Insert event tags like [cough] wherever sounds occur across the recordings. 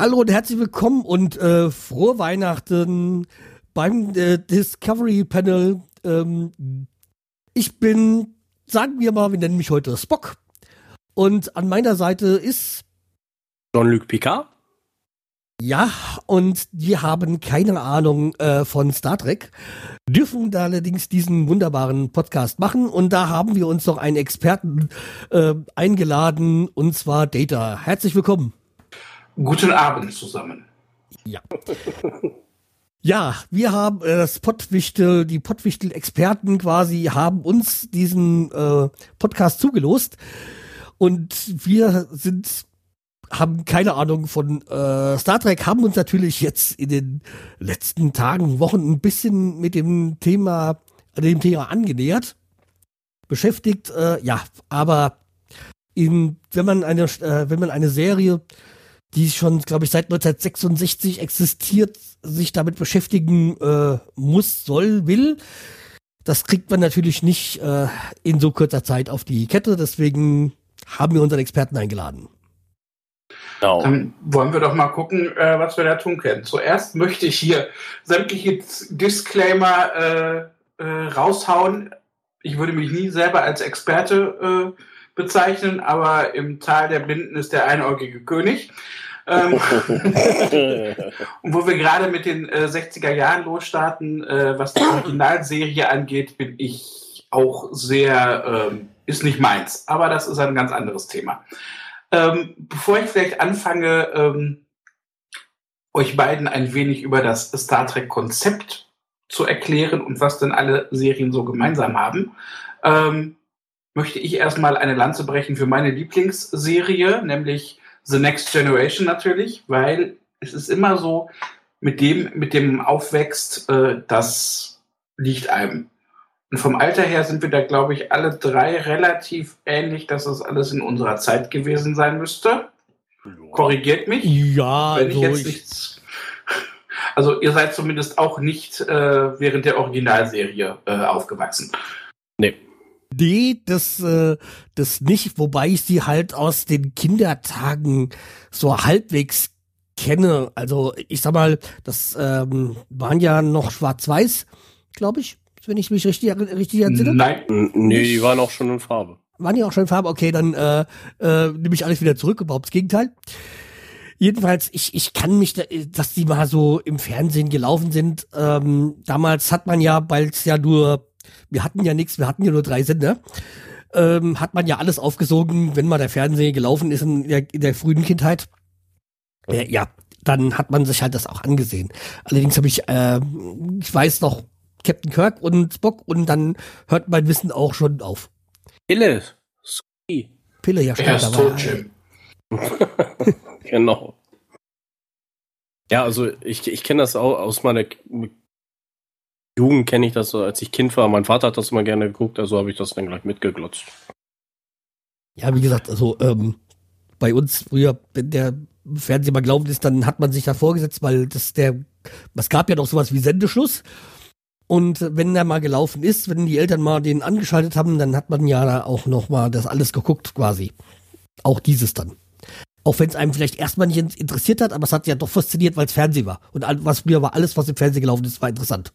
Hallo und herzlich willkommen und äh, frohe Weihnachten beim äh, Discovery Panel. Ähm, ich bin, sagen wir mal, wir nennen mich heute Spock. Und an meiner Seite ist Jean-Luc Picard. Ja, und wir haben keine Ahnung äh, von Star Trek, dürfen da allerdings diesen wunderbaren Podcast machen und da haben wir uns noch einen Experten äh, eingeladen und zwar Data. Herzlich willkommen. Guten Abend zusammen. Ja. Ja, wir haben äh, das Pottwichtel, die Pottwichtel-Experten quasi haben uns diesen äh, Podcast zugelost und wir sind haben keine Ahnung von äh, Star Trek, haben uns natürlich jetzt in den letzten Tagen, Wochen ein bisschen mit dem Thema, dem Thema angenähert, beschäftigt, äh, ja, aber in, wenn man eine, äh, wenn man eine Serie die schon, glaube ich, seit 1966 existiert, sich damit beschäftigen äh, muss, soll, will. Das kriegt man natürlich nicht äh, in so kurzer Zeit auf die Kette. Deswegen haben wir unseren Experten eingeladen. Genau. Dann wollen wir doch mal gucken, äh, was wir da tun können. Zuerst möchte ich hier sämtliche Disclaimer äh, äh, raushauen. Ich würde mich nie selber als Experte äh, bezeichnen, aber im Tal der Blinden ist der einäugige König. Ähm, und [laughs] wo wir gerade mit den äh, 60er Jahren losstarten, äh, was die Originalserie angeht, bin ich auch sehr, ähm, ist nicht meins. Aber das ist ein ganz anderes Thema. Ähm, bevor ich vielleicht anfange, ähm, euch beiden ein wenig über das Star Trek-Konzept zu erklären und was denn alle Serien so gemeinsam haben, ähm, möchte ich erstmal eine Lanze brechen für meine Lieblingsserie, nämlich The Next Generation natürlich, weil es ist immer so, mit dem, mit dem aufwächst, äh, das liegt einem. Und vom Alter her sind wir da, glaube ich, alle drei relativ ähnlich, dass das alles in unserer Zeit gewesen sein müsste. Ja. Korrigiert mich. Ja, wenn ich jetzt nichts. Also ihr seid zumindest auch nicht äh, während der Originalserie äh, aufgewachsen. Nee. Das, äh, das nicht, wobei ich sie halt aus den Kindertagen so halbwegs kenne. Also ich sag mal, das ähm, waren ja noch schwarz-weiß, glaube ich, wenn ich mich richtig, richtig entsinne. Nein, nee, die waren auch schon in Farbe. Waren die auch schon in Farbe? Okay, dann äh, äh, nehme ich alles wieder zurück, überhaupt das Gegenteil. Jedenfalls, ich, ich kann mich, da, dass die mal so im Fernsehen gelaufen sind. Ähm, damals hat man ja, weil es ja nur wir hatten ja nichts, wir hatten ja nur drei Sender, ähm, hat man ja alles aufgesogen, wenn mal der Fernseher gelaufen ist in der, in der frühen Kindheit. Äh, ja, dann hat man sich halt das auch angesehen. Allerdings habe ich, äh, ich weiß noch, Captain Kirk und Spock und dann hört mein Wissen auch schon auf. Pille. Pille, ja, stimmt. Er tot, Jim. [laughs] genau. Ja, also ich, ich kenne das auch aus meiner Jugend kenne ich das so, als ich Kind war. Mein Vater hat das immer gerne geguckt, also habe ich das dann gleich mitgeglotzt. Ja, wie gesagt, also ähm, bei uns früher, wenn der Fernseher mal glaubt ist, dann hat man sich da vorgesetzt, weil das der, es gab ja noch sowas wie Sendeschluss. Und wenn der mal gelaufen ist, wenn die Eltern mal den angeschaltet haben, dann hat man ja auch noch mal das alles geguckt quasi. Auch dieses dann. Auch wenn es einem vielleicht erstmal nicht interessiert hat, aber es hat ja doch fasziniert, weil es Fernsehen war. Und was früher war, alles, was im Fernsehen gelaufen ist, war interessant.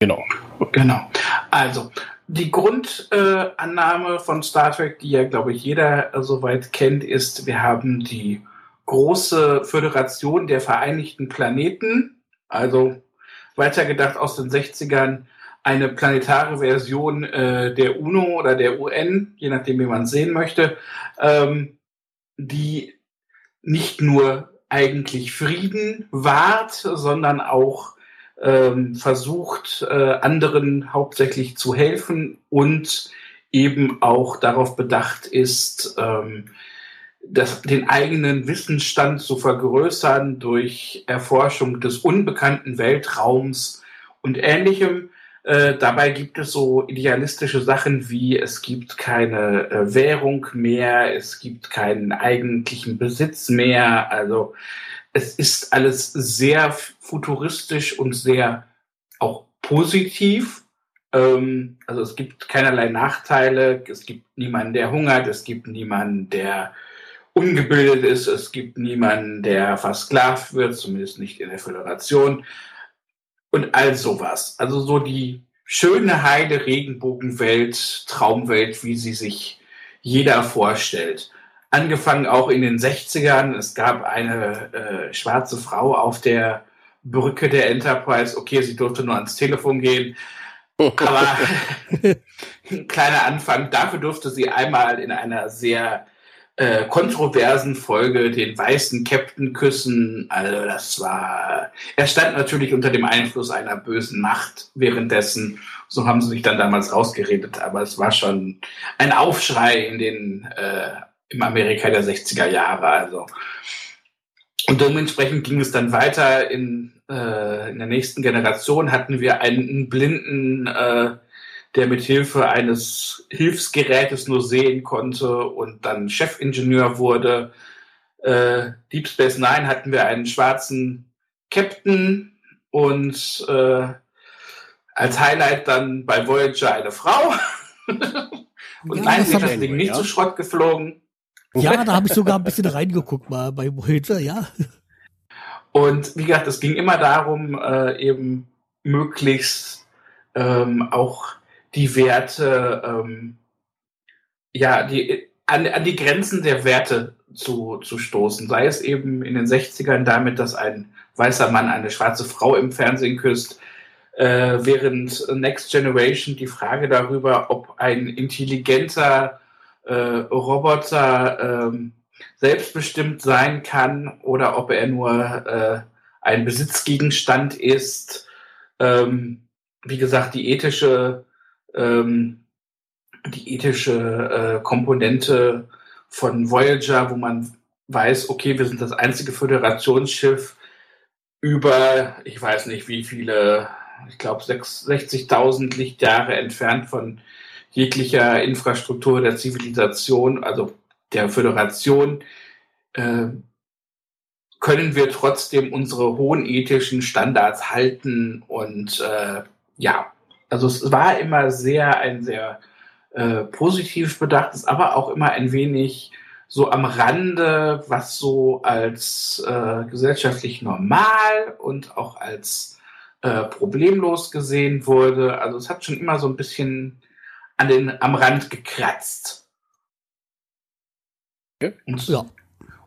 Genau. Genau. Also, die Grundannahme äh, von Star Trek, die ja, glaube ich, jeder äh, soweit kennt, ist, wir haben die große Föderation der Vereinigten Planeten, also weitergedacht aus den 60ern, eine planetare Version äh, der UNO oder der UN, je nachdem, wie man es sehen möchte, ähm, die nicht nur eigentlich Frieden wahrt, sondern auch ähm, versucht, äh, anderen hauptsächlich zu helfen und eben auch darauf bedacht ist, ähm, das, den eigenen Wissensstand zu vergrößern durch Erforschung des unbekannten Weltraums und ähnlichem. Äh, dabei gibt es so idealistische Sachen wie es gibt keine äh, Währung mehr, es gibt keinen eigentlichen Besitz mehr. Also es ist alles sehr futuristisch und sehr auch positiv. Ähm, also es gibt keinerlei Nachteile, es gibt niemanden, der hungert, es gibt niemanden, der ungebildet ist. Es gibt niemanden, der versklavt wird, zumindest nicht in der Föderation. Und all sowas. Also so die schöne, heile Regenbogenwelt, Traumwelt, wie sie sich jeder vorstellt. Angefangen auch in den 60ern. Es gab eine äh, schwarze Frau auf der Brücke der Enterprise. Okay, sie durfte nur ans Telefon gehen. Aber [laughs] ein kleiner Anfang. Dafür durfte sie einmal in einer sehr äh, kontroversen Folge den weißen Captain küssen. Also das war, er stand natürlich unter dem Einfluss einer bösen Macht währenddessen. So haben sie sich dann damals rausgeredet, aber es war schon ein Aufschrei in den äh, im Amerika der 60er Jahre. Also und dementsprechend ging es dann weiter in, äh, in der nächsten Generation hatten wir einen blinden äh, der mit Hilfe eines Hilfsgerätes nur sehen konnte und dann Chefingenieur wurde. Äh, Deep Space Nine hatten wir einen schwarzen Captain und äh, als Highlight dann bei Voyager eine Frau. [laughs] und ja, nein, ist das Ding nicht ja. zu Schrott geflogen. Ja, da habe ich sogar ein bisschen reingeguckt mal bei Voyager, ja. Und wie gesagt, es ging immer darum, äh, eben möglichst ähm, auch die Werte, ähm, ja, die, an, an die Grenzen der Werte zu, zu stoßen. Sei es eben in den 60ern damit, dass ein weißer Mann eine schwarze Frau im Fernsehen küsst, äh, während Next Generation die Frage darüber, ob ein intelligenter Roboter äh, selbstbestimmt sein kann oder ob er nur äh, ein Besitzgegenstand ist. Ähm, wie gesagt, die ethische ähm, die ethische äh, Komponente von Voyager, wo man weiß, okay, wir sind das einzige Föderationsschiff über, ich weiß nicht wie viele, ich glaube 60.000 Lichtjahre entfernt von jeglicher Infrastruktur der Zivilisation, also der Föderation, äh, können wir trotzdem unsere hohen ethischen Standards halten und äh, ja, also es war immer sehr ein sehr äh, positiv bedachtes, aber auch immer ein wenig so am Rande, was so als äh, gesellschaftlich normal und auch als äh, problemlos gesehen wurde. Also es hat schon immer so ein bisschen an den, am Rand gekratzt. Und, ja.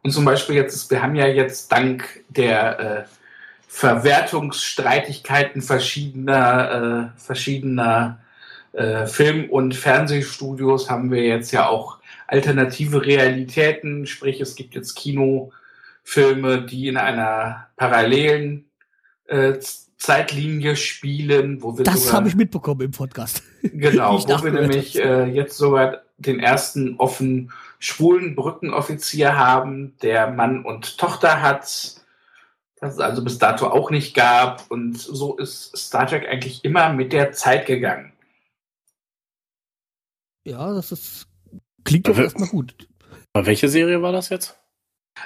und zum Beispiel jetzt, wir haben ja jetzt dank der äh, Verwertungsstreitigkeiten verschiedener, äh, verschiedener äh, Film- und Fernsehstudios haben wir jetzt ja auch alternative Realitäten, sprich es gibt jetzt Kinofilme, die in einer parallelen äh, Zeitlinie spielen, wo wir Das habe ich mitbekommen im Podcast. Genau, [laughs] wo wir nämlich äh, jetzt sogar den ersten offen schwulen Brückenoffizier haben, der Mann und Tochter hat das es also bis dato auch nicht gab. Und so ist Star Trek eigentlich immer mit der Zeit gegangen. Ja, das ist, klingt doch erstmal gut. Aber welche Serie war das jetzt?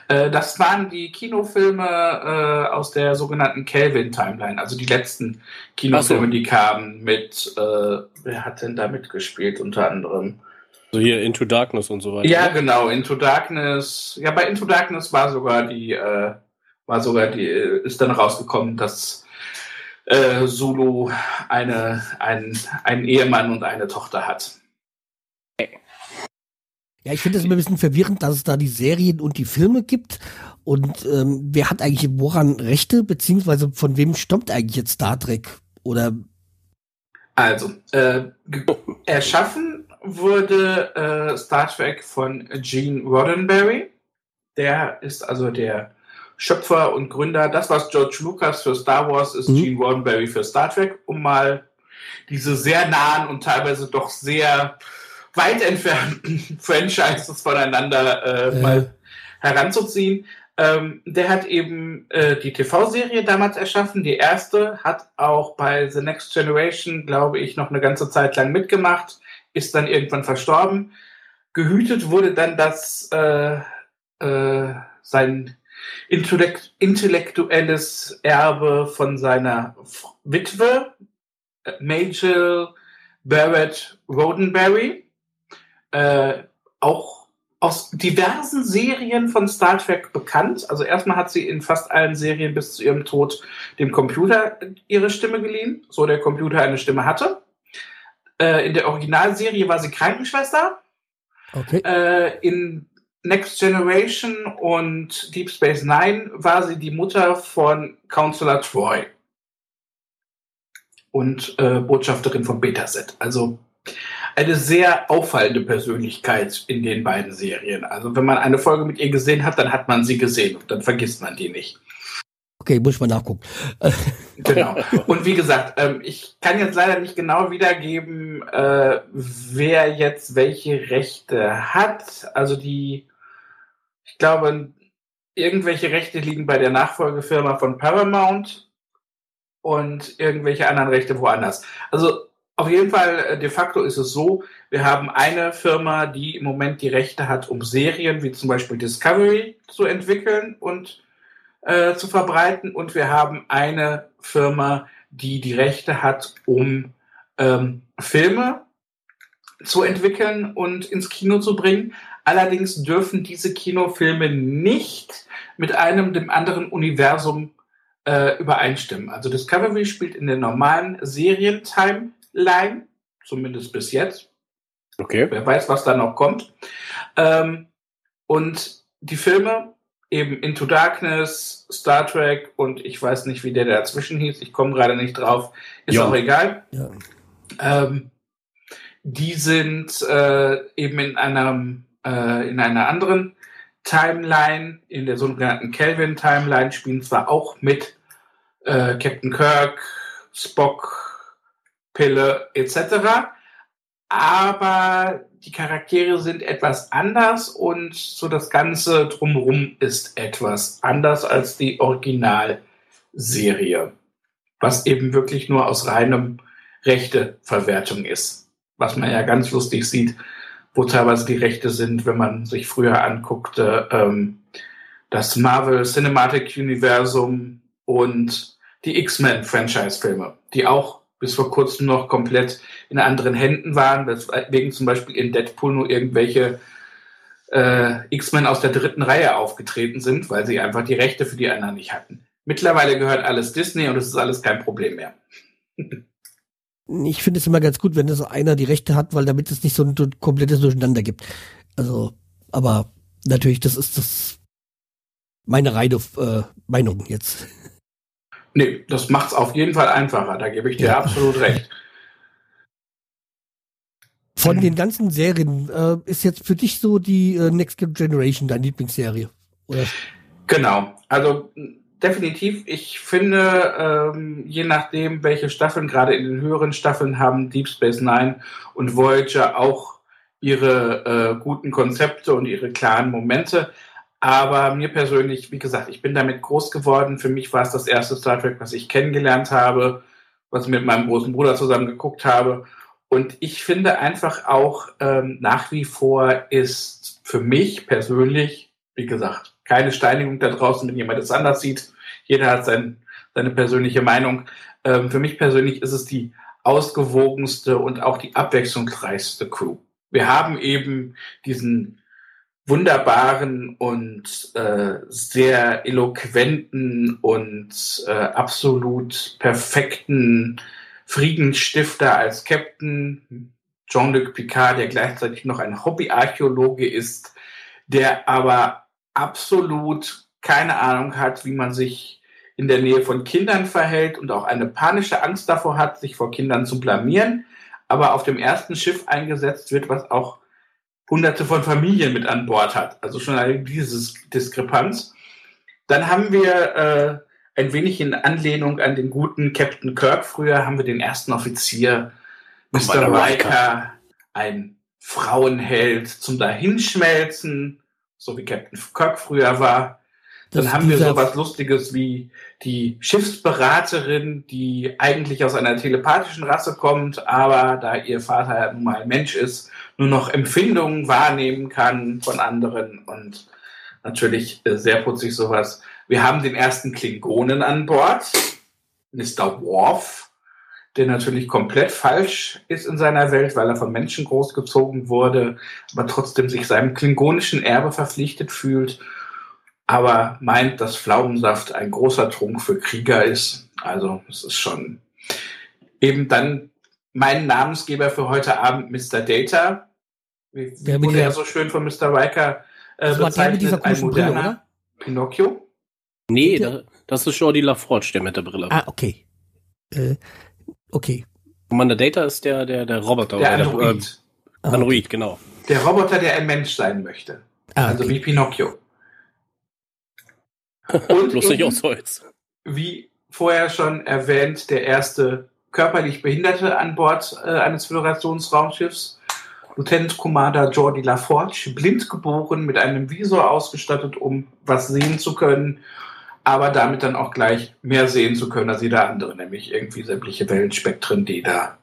Äh, das waren die Kinofilme äh, aus der sogenannten Kelvin-Timeline, also die letzten Kinofilme, so. die kamen mit, äh, wer hat denn da mitgespielt unter anderem? So hier Into Darkness und so weiter. Ja, genau, Into Darkness. Ja, bei Into Darkness war sogar die äh, war sogar die, ist dann rausgekommen, dass äh, Zulu eine, ein, einen Ehemann und eine Tochter hat. Ja, ich finde es immer ein bisschen verwirrend, dass es da die Serien und die Filme gibt. Und ähm, wer hat eigentlich woran Rechte, beziehungsweise von wem stammt eigentlich jetzt Star Trek? Oder also, äh, erschaffen wurde äh, Star Trek von Gene Roddenberry. Der ist also der Schöpfer und Gründer. Das, was George Lucas für Star Wars ist, mhm. Gene Roddenberry für Star Trek, um mal diese sehr nahen und teilweise doch sehr weit entfernten [laughs] Franchises voneinander äh, mal heranzuziehen. Ähm, der hat eben äh, die TV-Serie damals erschaffen, die erste, hat auch bei The Next Generation, glaube ich, noch eine ganze Zeit lang mitgemacht, ist dann irgendwann verstorben. Gehütet wurde dann das äh, äh, sein Intellekt intellektuelles Erbe von seiner Witwe, Major Barrett Roddenberry. Äh, auch aus diversen Serien von Star Trek bekannt. Also erstmal hat sie in fast allen Serien bis zu ihrem Tod dem Computer ihre Stimme geliehen, so der Computer eine Stimme hatte. Äh, in der Originalserie war sie Krankenschwester. Okay. Äh, in Next Generation und Deep Space Nine war sie die Mutter von Counselor Troy und äh, Botschafterin von Betaset. Also eine sehr auffallende Persönlichkeit in den beiden Serien. Also wenn man eine Folge mit ihr gesehen hat, dann hat man sie gesehen und dann vergisst man die nicht. Okay, muss ich mal nachgucken. [laughs] genau. Und wie gesagt, ähm, ich kann jetzt leider nicht genau wiedergeben, äh, wer jetzt welche Rechte hat. Also die, ich glaube, irgendwelche Rechte liegen bei der Nachfolgefirma von Paramount und irgendwelche anderen Rechte woanders. Also auf jeden Fall, äh, de facto ist es so, wir haben eine Firma, die im Moment die Rechte hat, um Serien wie zum Beispiel Discovery zu entwickeln und äh, zu verbreiten. Und wir haben eine Firma, die die Rechte hat, um ähm, Filme zu entwickeln und ins Kino zu bringen. Allerdings dürfen diese Kinofilme nicht mit einem dem anderen Universum äh, übereinstimmen. Also Discovery spielt in der normalen Serientime Line, zumindest bis jetzt. Okay. Wer weiß, was da noch kommt. Ähm, und die Filme, eben Into Darkness, Star Trek und ich weiß nicht, wie der dazwischen hieß, ich komme gerade nicht drauf, ist ja. auch egal. Ja. Ähm, die sind äh, eben in einem äh, in einer anderen Timeline, in der sogenannten Kelvin Timeline, spielen zwar auch mit äh, Captain Kirk, Spock, Pille etc. Aber die Charaktere sind etwas anders und so das Ganze drumherum ist etwas anders als die Originalserie, was eben wirklich nur aus reinem Rechteverwertung ist. Was man ja ganz lustig sieht, wo teilweise die Rechte sind, wenn man sich früher anguckte, ähm, das Marvel Cinematic Universum und die X-Men-Franchise-Filme, die auch bis vor kurzem noch komplett in anderen Händen waren, weswegen zum Beispiel in Deadpool nur irgendwelche äh, X-Men aus der dritten Reihe aufgetreten sind, weil sie einfach die Rechte für die anderen nicht hatten. Mittlerweile gehört alles Disney und es ist alles kein Problem mehr. ich finde es immer ganz gut, wenn das einer die Rechte hat, weil damit es nicht so ein komplettes Durcheinander gibt. Also, aber natürlich, das ist das meine reine äh, Meinung jetzt. Nee, das macht es auf jeden Fall einfacher, da gebe ich dir ja. absolut recht. Von den ganzen Serien äh, ist jetzt für dich so die äh, Next Generation deine Lieblingsserie? Oder? Genau, also definitiv. Ich finde, ähm, je nachdem, welche Staffeln, gerade in den höheren Staffeln, haben Deep Space Nine und Voyager auch ihre äh, guten Konzepte und ihre klaren Momente. Aber mir persönlich, wie gesagt, ich bin damit groß geworden. Für mich war es das erste Star Trek, was ich kennengelernt habe, was ich mit meinem großen Bruder zusammen geguckt habe. Und ich finde einfach auch ähm, nach wie vor ist für mich persönlich, wie gesagt, keine Steinigung da draußen, wenn jemand es anders sieht. Jeder hat sein, seine persönliche Meinung. Ähm, für mich persönlich ist es die ausgewogenste und auch die abwechslungsreichste Crew. Wir haben eben diesen wunderbaren und äh, sehr eloquenten und äh, absolut perfekten Friedensstifter als Captain Jean-Luc Picard, der gleichzeitig noch ein Hobbyarchäologe ist, der aber absolut keine Ahnung hat, wie man sich in der Nähe von Kindern verhält und auch eine panische Angst davor hat, sich vor Kindern zu blamieren, aber auf dem ersten Schiff eingesetzt wird, was auch hunderte von Familien mit an Bord hat. Also schon eine dieses Diskrepanz. Dann haben wir äh, ein wenig in Anlehnung an den guten Captain Kirk. Früher haben wir den ersten Offizier, Mr. Riker, ein Frauenheld zum Dahinschmelzen, so wie Captain Kirk früher war. Dann haben wir so was Lustiges wie die Schiffsberaterin, die eigentlich aus einer telepathischen Rasse kommt, aber da ihr Vater nun mal Mensch ist, nur noch Empfindungen wahrnehmen kann von anderen und natürlich äh, sehr putzig sowas. Wir haben den ersten Klingonen an Bord, Mr. Worf, der natürlich komplett falsch ist in seiner Welt, weil er von Menschen großgezogen wurde, aber trotzdem sich seinem klingonischen Erbe verpflichtet fühlt, aber meint, dass Pflaumensaft ein großer Trunk für Krieger ist. Also es ist schon eben dann mein Namensgeber für heute Abend, Mr. Data. Wie, wie wurde er so schön von Mr. Riker äh, das bezeichnet? War der mit dieser ein moderner Brille, oder? Pinocchio? Nee, da, das ist Jordi LaForge, der mit der Brille. Ah, okay. Äh, okay. Commander Data ist der, der, der Roboter. Der Android. Der, äh, ah, Android, genau. Der Roboter, der ein Mensch sein möchte. Ah, also wie Pinocchio. Und Bloß nicht aus Holz. Wie vorher schon erwähnt, der erste körperlich Behinderte an Bord äh, eines Föderationsraumschiffs. Lieutenant Commander Jordi LaForge, blind geboren, mit einem Visor ausgestattet, um was sehen zu können aber damit dann auch gleich mehr sehen zu können als jeder andere, nämlich irgendwie sämtliche Wellenspektren, die da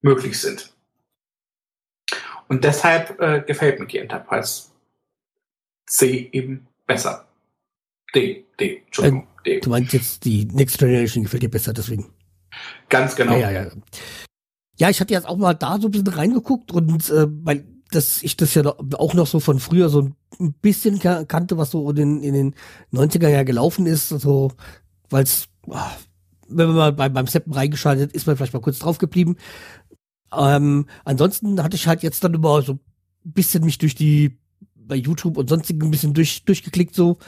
möglich sind. Und deshalb äh, gefällt mir die Enterprise C eben besser. D, D, Entschuldigung, äh, D. Du meinst jetzt, die Next Generation gefällt dir besser, deswegen. Ganz genau. Ja, ja, ja. ja ich hatte jetzt auch mal da so ein bisschen reingeguckt und äh, weil dass ich das ja auch noch so von früher so ein bisschen kannte, was so in den, in den 90er Jahren gelaufen ist, so, weil es, ah, wenn man mal bei, beim Seppen reingeschaltet ist, man vielleicht mal kurz drauf geblieben. Ähm, ansonsten hatte ich halt jetzt dann immer so ein bisschen mich durch die, bei YouTube und sonstigen ein bisschen durch, durchgeklickt so.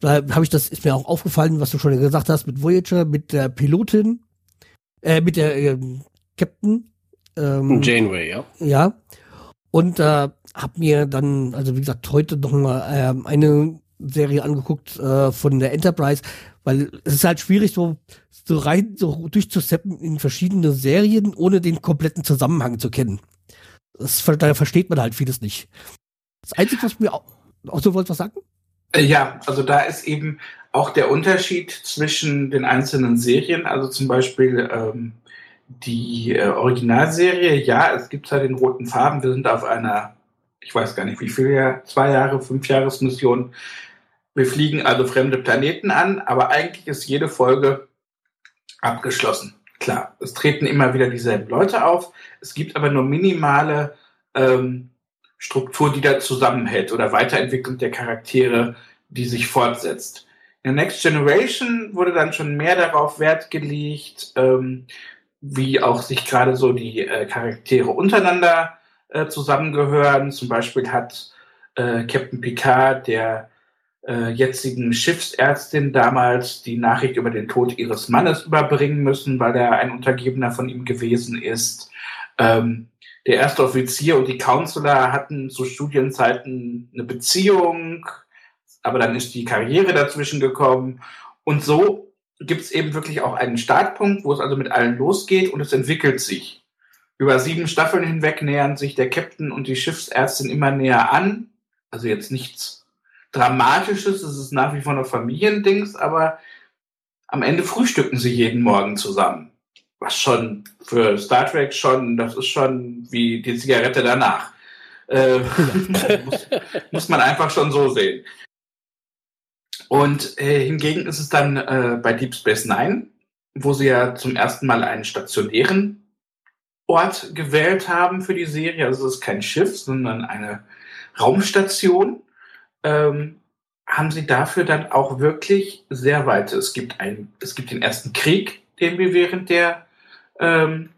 Da habe ich das, ist mir auch aufgefallen, was du schon gesagt hast, mit Voyager, mit der Pilotin, äh, mit der äh, Captain. Ähm, Janeway, ja. Ja. Und äh, habe mir dann, also wie gesagt, heute noch mal äh, eine Serie angeguckt äh, von der Enterprise, weil es ist halt schwierig, so, so rein so durchzuseppen in verschiedene Serien, ohne den kompletten Zusammenhang zu kennen. Das, da versteht man halt vieles nicht. Das Einzige, was mir auch, auch so wollt was sagen? Ja, also da ist eben auch der Unterschied zwischen den einzelnen Serien. Also zum Beispiel ähm, die äh, Originalserie, ja, es gibt halt den roten Farben. Wir sind auf einer, ich weiß gar nicht wie viel Jahr, zwei Jahre, fünf Jahresmission. Wir fliegen also fremde Planeten an, aber eigentlich ist jede Folge abgeschlossen. Klar, es treten immer wieder dieselben Leute auf. Es gibt aber nur minimale ähm, Struktur, die da zusammenhält oder Weiterentwicklung der Charaktere, die sich fortsetzt. In der Next Generation wurde dann schon mehr darauf Wert gelegt, ähm, wie auch sich gerade so die äh, Charaktere untereinander äh, zusammengehören. Zum Beispiel hat äh, Captain Picard der äh, jetzigen Schiffsärztin damals die Nachricht über den Tod ihres Mannes überbringen müssen, weil er ein Untergebener von ihm gewesen ist. Ähm, der erste Offizier und die Counselor hatten zu Studienzeiten eine Beziehung, aber dann ist die Karriere dazwischen gekommen. Und so gibt es eben wirklich auch einen Startpunkt, wo es also mit allen losgeht und es entwickelt sich. Über sieben Staffeln hinweg nähern sich der Captain und die Schiffsärztin immer näher an. Also jetzt nichts Dramatisches, es ist nach wie vor noch Familiendings, aber am Ende frühstücken sie jeden Morgen zusammen. Was schon für Star Trek schon, das ist schon wie die Zigarette danach. Äh, [laughs] muss, muss man einfach schon so sehen. Und äh, hingegen ist es dann äh, bei Deep Space Nine, wo sie ja zum ersten Mal einen stationären Ort gewählt haben für die Serie. Also es ist kein Schiff, sondern eine Raumstation. Ähm, haben sie dafür dann auch wirklich sehr weit. Es gibt ein, es gibt den ersten Krieg, den wir während der ähm,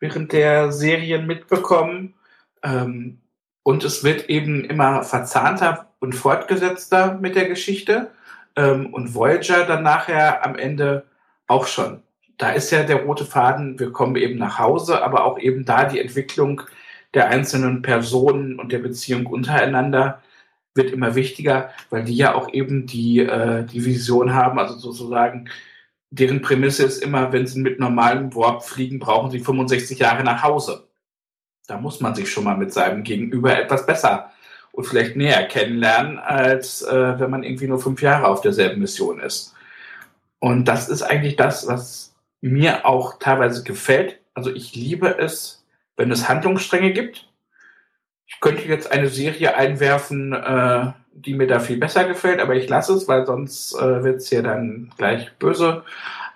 während der Serien mitbekommen. Ähm, und es wird eben immer verzahnter und fortgesetzter mit der Geschichte ähm, und Voyager dann nachher am Ende auch schon. Da ist ja der rote Faden, wir kommen eben nach Hause, aber auch eben da die Entwicklung der einzelnen Personen und der Beziehung untereinander wird immer wichtiger, weil die ja auch eben die, äh, die Vision haben, also sozusagen, deren Prämisse ist immer, wenn sie mit normalem Warp fliegen, brauchen sie 65 Jahre nach Hause. Da muss man sich schon mal mit seinem Gegenüber etwas besser und vielleicht näher kennenlernen, als äh, wenn man irgendwie nur fünf Jahre auf derselben Mission ist. Und das ist eigentlich das, was mir auch teilweise gefällt. Also ich liebe es, wenn es Handlungsstränge gibt. Ich könnte jetzt eine Serie einwerfen, äh, die mir da viel besser gefällt, aber ich lasse es, weil sonst äh, wird es hier dann gleich böse.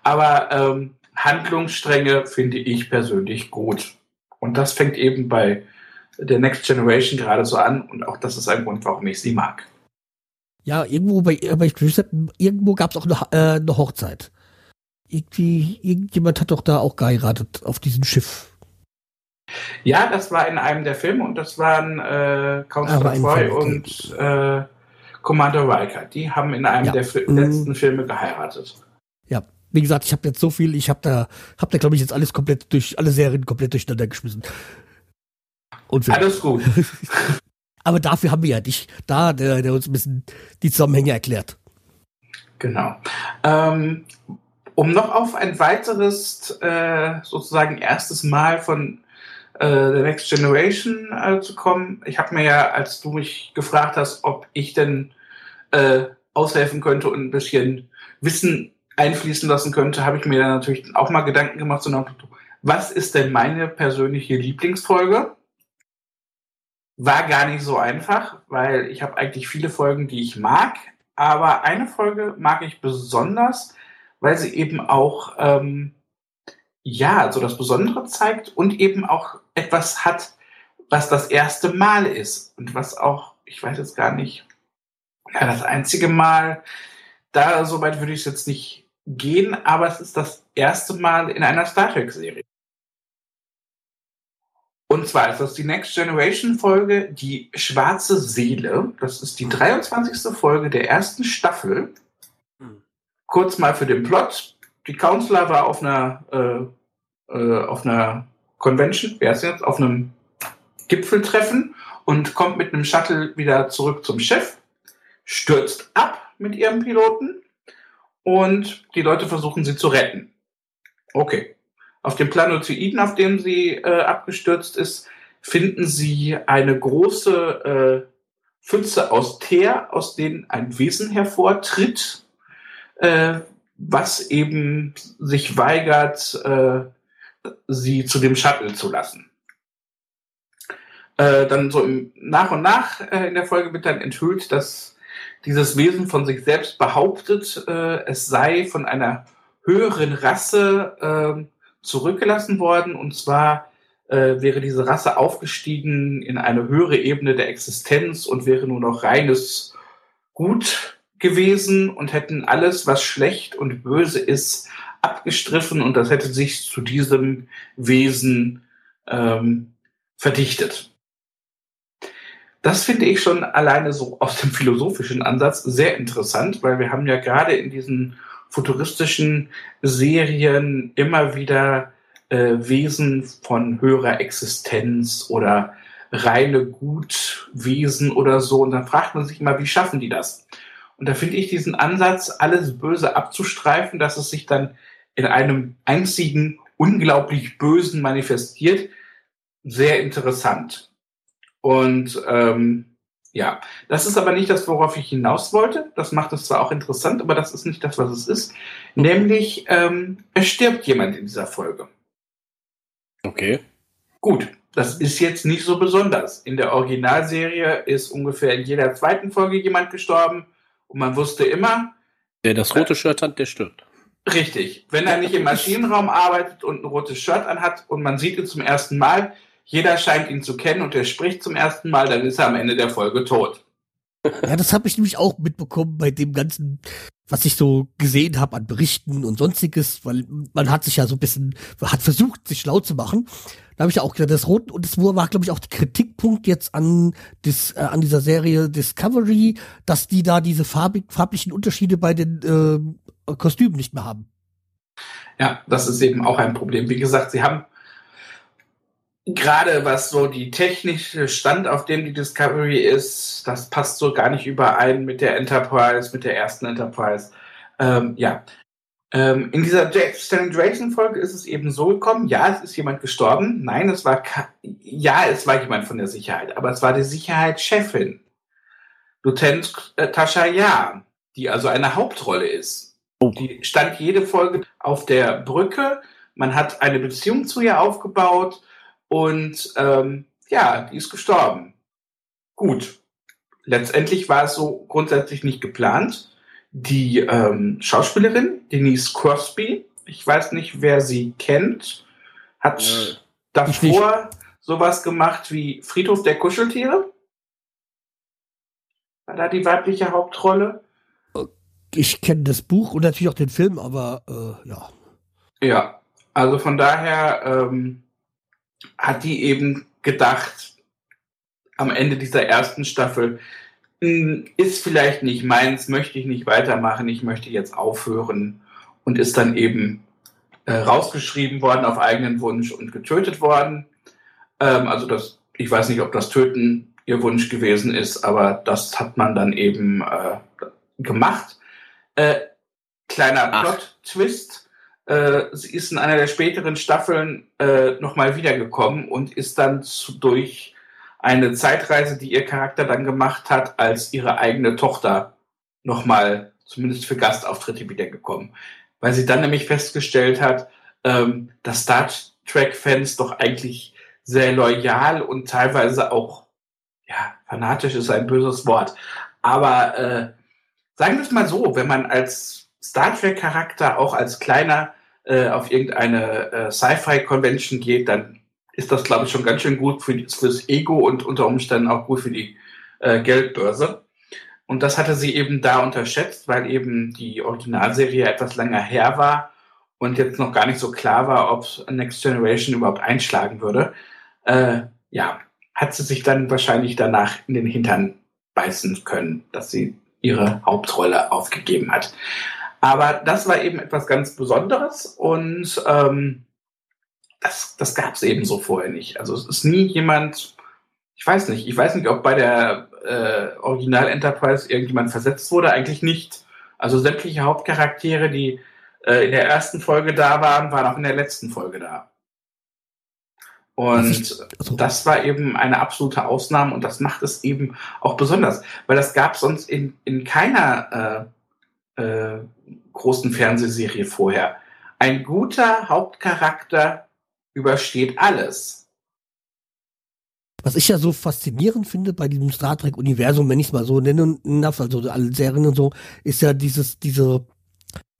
Aber ähm, Handlungsstränge finde ich persönlich gut. Und das fängt eben bei der Next Generation gerade so an und auch das ist ein Grund, warum ich sie mag. Ja, irgendwo bei, bei irgendwo gab es auch eine, äh, eine Hochzeit. Irgendwie, irgendjemand hat doch da auch geheiratet auf diesem Schiff. Ja, das war in einem der Filme und das waren äh, Counselor Troy und äh, Commander Riker. Die haben in einem ja. der Fi mhm. letzten Filme geheiratet. Ja, wie gesagt, ich habe jetzt so viel, ich habe da, habe da glaube ich jetzt alles komplett durch, alle Serien komplett durcheinander geschmissen. Und Alles gut. [laughs] [laughs] Aber dafür haben wir ja dich da, der, der uns ein bisschen die Zusammenhänge erklärt. Genau. Ähm, um noch auf ein weiteres, äh, sozusagen erstes Mal von äh, The Next Generation äh, zu kommen. Ich habe mir ja, als du mich gefragt hast, ob ich denn äh, aushelfen könnte und ein bisschen Wissen einfließen lassen könnte, habe ich mir dann natürlich auch mal Gedanken gemacht, so was ist denn meine persönliche Lieblingsfolge? War gar nicht so einfach, weil ich habe eigentlich viele Folgen, die ich mag, aber eine Folge mag ich besonders, weil sie eben auch ähm, ja so das Besondere zeigt und eben auch etwas hat, was das erste Mal ist und was auch, ich weiß jetzt gar nicht, ja, das einzige Mal, da soweit würde ich es jetzt nicht gehen, aber es ist das erste Mal in einer Star Trek-Serie. Und zwar ist das die Next Generation Folge, die Schwarze Seele. Das ist die 23. Folge der ersten Staffel. Hm. Kurz mal für den Plot. Die Counselor war auf einer, äh, äh, auf einer Convention, wer ist jetzt, auf einem Gipfeltreffen und kommt mit einem Shuttle wieder zurück zum Chef, stürzt ab mit ihrem Piloten und die Leute versuchen sie zu retten. Okay. Auf dem Planetoiden, auf dem sie äh, abgestürzt ist, finden sie eine große äh, Pfütze aus Teer, aus denen ein Wesen hervortritt, äh, was eben sich weigert, äh, sie zu dem Shuttle zu lassen. Äh, dann so im, nach und nach äh, in der Folge wird dann enthüllt, dass dieses Wesen von sich selbst behauptet, äh, es sei von einer höheren Rasse äh, zurückgelassen worden. Und zwar äh, wäre diese Rasse aufgestiegen in eine höhere Ebene der Existenz und wäre nur noch reines Gut gewesen und hätten alles, was schlecht und böse ist, abgestriffen und das hätte sich zu diesem Wesen ähm, verdichtet. Das finde ich schon alleine so aus dem philosophischen Ansatz sehr interessant, weil wir haben ja gerade in diesen futuristischen Serien immer wieder äh, Wesen von höherer Existenz oder reine Gutwesen oder so. Und dann fragt man sich immer, wie schaffen die das? Und da finde ich diesen Ansatz, alles Böse abzustreifen, dass es sich dann in einem einzigen unglaublich Bösen manifestiert, sehr interessant. Und ähm, ja, das ist aber nicht das, worauf ich hinaus wollte. Das macht es zwar auch interessant, aber das ist nicht das, was es ist. Nämlich, ähm, es stirbt jemand in dieser Folge. Okay. Gut, das ist jetzt nicht so besonders. In der Originalserie ist ungefähr in jeder zweiten Folge jemand gestorben und man wusste immer. Der das rote Shirt hat, der stirbt. Richtig. Wenn er nicht im Maschinenraum arbeitet und ein rotes Shirt anhat und man sieht ihn zum ersten Mal, jeder scheint ihn zu kennen und er spricht zum ersten Mal, dann ist er am Ende der Folge tot. Ja, das habe ich nämlich auch mitbekommen bei dem ganzen, was ich so gesehen habe an Berichten und sonstiges, weil man hat sich ja so ein bisschen, hat versucht, sich schlau zu machen. Da habe ich ja auch gesagt, das Roten und das war, glaube ich, auch der Kritikpunkt jetzt an, dis, äh, an dieser Serie Discovery, dass die da diese farbig, farblichen Unterschiede bei den äh, Kostümen nicht mehr haben. Ja, das ist eben auch ein Problem. Wie gesagt, sie haben gerade was so die technische Stand, auf dem die Discovery ist, das passt so gar nicht überein mit der Enterprise, mit der ersten Enterprise. Ähm, ja. Ähm, in dieser Stanley Drayson-Folge ist es eben so gekommen, ja, es ist jemand gestorben. Nein, es war, ja, es war jemand von der Sicherheit, aber es war die Sicherheitschefin. Lieutenant äh, Tascha Ja, die also eine Hauptrolle ist. Oh. Die stand jede Folge auf der Brücke. Man hat eine Beziehung zu ihr aufgebaut und ähm, ja, die ist gestorben. Gut. Letztendlich war es so grundsätzlich nicht geplant. Die ähm, Schauspielerin Denise Crosby, Ich weiß nicht, wer sie kennt. Hat ja, davor sowas gemacht wie Friedhof der Kuscheltiere. War da die weibliche Hauptrolle? Ich kenne das Buch und natürlich auch den Film, aber äh, ja. Ja, also von daher ähm, hat die eben gedacht, am Ende dieser ersten Staffel, hm, ist vielleicht nicht meins, möchte ich nicht weitermachen, ich möchte jetzt aufhören und ist dann eben äh, rausgeschrieben worden auf eigenen Wunsch und getötet worden. Ähm, also das, ich weiß nicht, ob das Töten ihr Wunsch gewesen ist, aber das hat man dann eben äh, gemacht. Äh, kleiner Plot-Twist. Äh, sie ist in einer der späteren Staffeln äh, nochmal wiedergekommen und ist dann zu, durch eine Zeitreise, die ihr Charakter dann gemacht hat, als ihre eigene Tochter nochmal, zumindest für Gastauftritte wiedergekommen. Weil sie dann nämlich festgestellt hat, ähm, dass Star Trek-Fans doch eigentlich sehr loyal und teilweise auch, ja, fanatisch ist ein böses Wort. Aber äh, sagen wir es mal so, wenn man als Star Trek-Charakter auch als kleiner äh, auf irgendeine äh, Sci-Fi-Convention geht, dann ist das, glaube ich, schon ganz schön gut für, fürs Ego und unter Umständen auch gut für die äh, Geldbörse. Und das hatte sie eben da unterschätzt, weil eben die Originalserie etwas länger her war und jetzt noch gar nicht so klar war, ob Next Generation überhaupt einschlagen würde. Äh, ja, hat sie sich dann wahrscheinlich danach in den Hintern beißen können, dass sie ihre Hauptrolle aufgegeben hat. Aber das war eben etwas ganz Besonderes und ähm, das, das gab es eben so vorher nicht. Also es ist nie jemand, ich weiß nicht, ich weiß nicht, ob bei der äh, Original Enterprise irgendjemand versetzt wurde, eigentlich nicht. Also sämtliche Hauptcharaktere, die äh, in der ersten Folge da waren, waren auch in der letzten Folge da. Und das war eben eine absolute Ausnahme und das macht es eben auch besonders, weil das gab es sonst in, in keiner äh, äh, großen Fernsehserie vorher. Ein guter Hauptcharakter übersteht alles. Was ich ja so faszinierend finde bei diesem Star Trek-Universum, wenn ich es mal so nennen darf, also alle Serien und so, ist ja dieses, diese,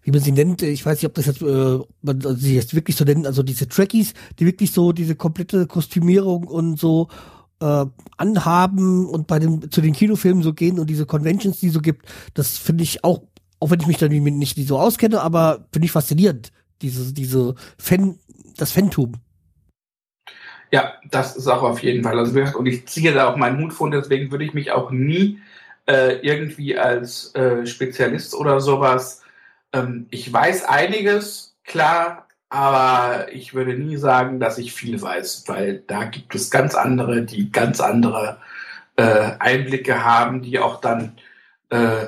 wie man sie nennt, ich weiß nicht, ob das jetzt, äh, man sie jetzt wirklich so nennt, also diese Trekkies, die wirklich so diese komplette Kostümierung und so äh, anhaben und bei den, zu den Kinofilmen so gehen und diese Conventions, die so gibt, das finde ich auch, auch wenn ich mich da nicht so auskenne, aber finde ich faszinierend, diese, diese Fan, das Fantum. Ja, das ist auch auf jeden Fall. Also, und ich ziehe da auch meinen Hut von, deswegen würde ich mich auch nie äh, irgendwie als äh, Spezialist oder sowas. Ähm, ich weiß einiges, klar, aber ich würde nie sagen, dass ich viel weiß, weil da gibt es ganz andere, die ganz andere äh, Einblicke haben, die auch dann äh,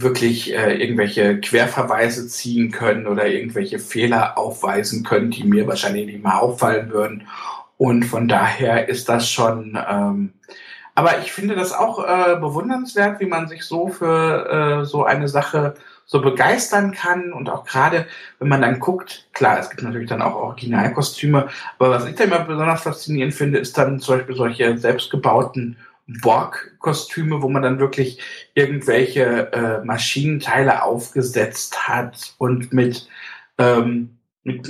wirklich äh, irgendwelche Querverweise ziehen können oder irgendwelche Fehler aufweisen können, die mir wahrscheinlich nicht mal auffallen würden. Und von daher ist das schon. Ähm, aber ich finde das auch äh, bewundernswert, wie man sich so für äh, so eine Sache so begeistern kann und auch gerade, wenn man dann guckt, klar, es gibt natürlich dann auch Originalkostüme, aber was ich da immer besonders faszinierend finde, ist dann zum Beispiel solche selbstgebauten Borg-Kostüme, wo man dann wirklich irgendwelche äh, Maschinenteile aufgesetzt hat und mit, ähm, mit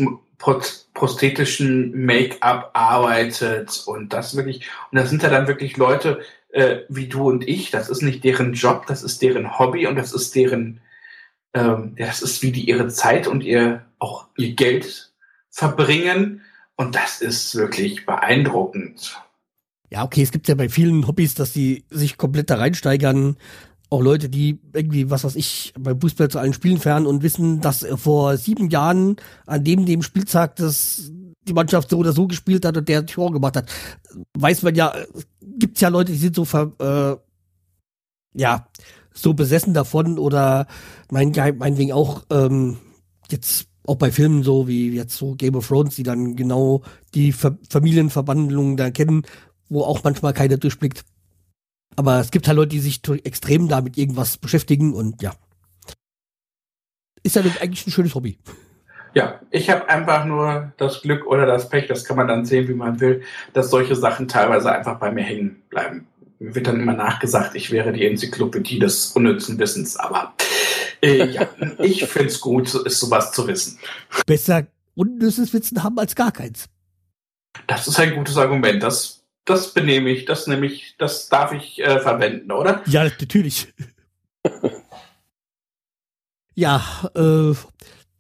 prosthetischen Make-up arbeitet und das wirklich, und das sind ja dann wirklich Leute äh, wie du und ich, das ist nicht deren Job, das ist deren Hobby und das ist deren, ähm, das ist wie die ihre Zeit und ihr auch ihr Geld verbringen und das ist wirklich beeindruckend. Ja, okay, es gibt ja bei vielen Hobbys, dass die sich komplett da reinsteigern. Auch Leute, die irgendwie, was weiß ich, beim Fußball zu allen Spielen fern und wissen, dass vor sieben Jahren an dem, dem Spieltag das die Mannschaft so oder so gespielt hat und der Tor gemacht hat, weiß man ja, gibt's ja Leute, die sind so ver, äh, ja, so besessen davon oder mein, meinetwegen auch ähm, jetzt auch bei Filmen so wie jetzt so Game of Thrones, die dann genau die Ver Familienverwandlungen da kennen wo auch manchmal keiner durchblickt. Aber es gibt halt Leute, die sich extrem damit irgendwas beschäftigen und ja. Ist ja eigentlich ein schönes Hobby. Ja, ich habe einfach nur das Glück oder das Pech, das kann man dann sehen, wie man will, dass solche Sachen teilweise einfach bei mir hängen bleiben. Mir wird dann immer nachgesagt, ich wäre die Enzyklopädie des unnützen Wissens, aber Äh, ja, [laughs] ich finde es gut, ist sowas zu wissen. Besser unnützes Wissen haben als gar keins. Das ist ein gutes Argument. Das, das benehme ich, das nehme ich, das darf ich äh, verwenden, oder? Ja, natürlich. [laughs] ja, äh,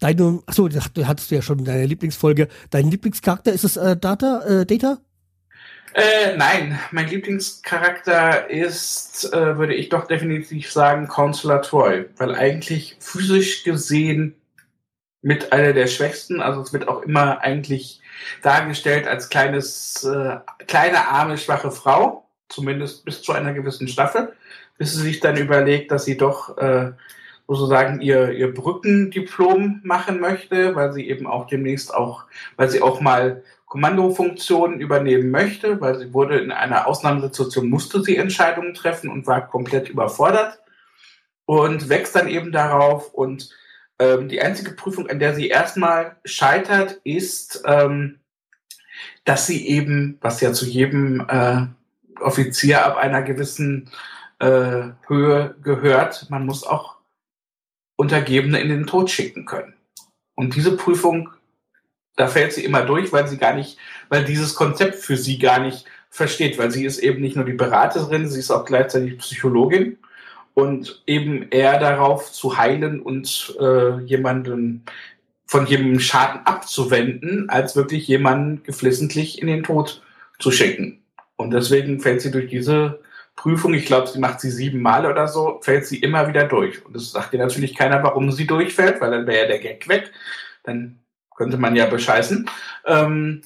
deine, achso, du hattest ja schon deine Lieblingsfolge. Dein Lieblingscharakter ist es äh, Data, äh, Data? Äh, nein, mein Lieblingscharakter ist, äh, würde ich doch definitiv sagen, Counselor Troy, weil eigentlich physisch gesehen mit einer der schwächsten, also es wird auch immer eigentlich dargestellt als kleines, äh, kleine, arme, schwache Frau, zumindest bis zu einer gewissen Staffel, bis sie sich dann überlegt, dass sie doch äh, sozusagen ihr, ihr Brückendiplom machen möchte, weil sie eben auch demnächst auch, weil sie auch mal Kommandofunktionen übernehmen möchte, weil sie wurde in einer Ausnahmesituation, musste sie Entscheidungen treffen und war komplett überfordert und wächst dann eben darauf. Und ähm, die einzige Prüfung, an der sie erstmal scheitert, ist, ähm, dass sie eben, was ja zu jedem äh, Offizier ab einer gewissen äh, Höhe gehört, man muss auch Untergebene in den Tod schicken können. Und diese Prüfung da fällt sie immer durch, weil sie gar nicht, weil dieses Konzept für sie gar nicht versteht, weil sie ist eben nicht nur die Beraterin, sie ist auch gleichzeitig Psychologin und eben eher darauf zu heilen und äh, jemanden von jedem Schaden abzuwenden, als wirklich jemanden geflissentlich in den Tod zu schicken. Und deswegen fällt sie durch diese Prüfung, ich glaube, sie macht sie sieben Mal oder so, fällt sie immer wieder durch. Und es sagt dir natürlich keiner, warum sie durchfällt, weil dann wäre ja der Gag weg. Dann könnte man ja bescheißen. Ähm,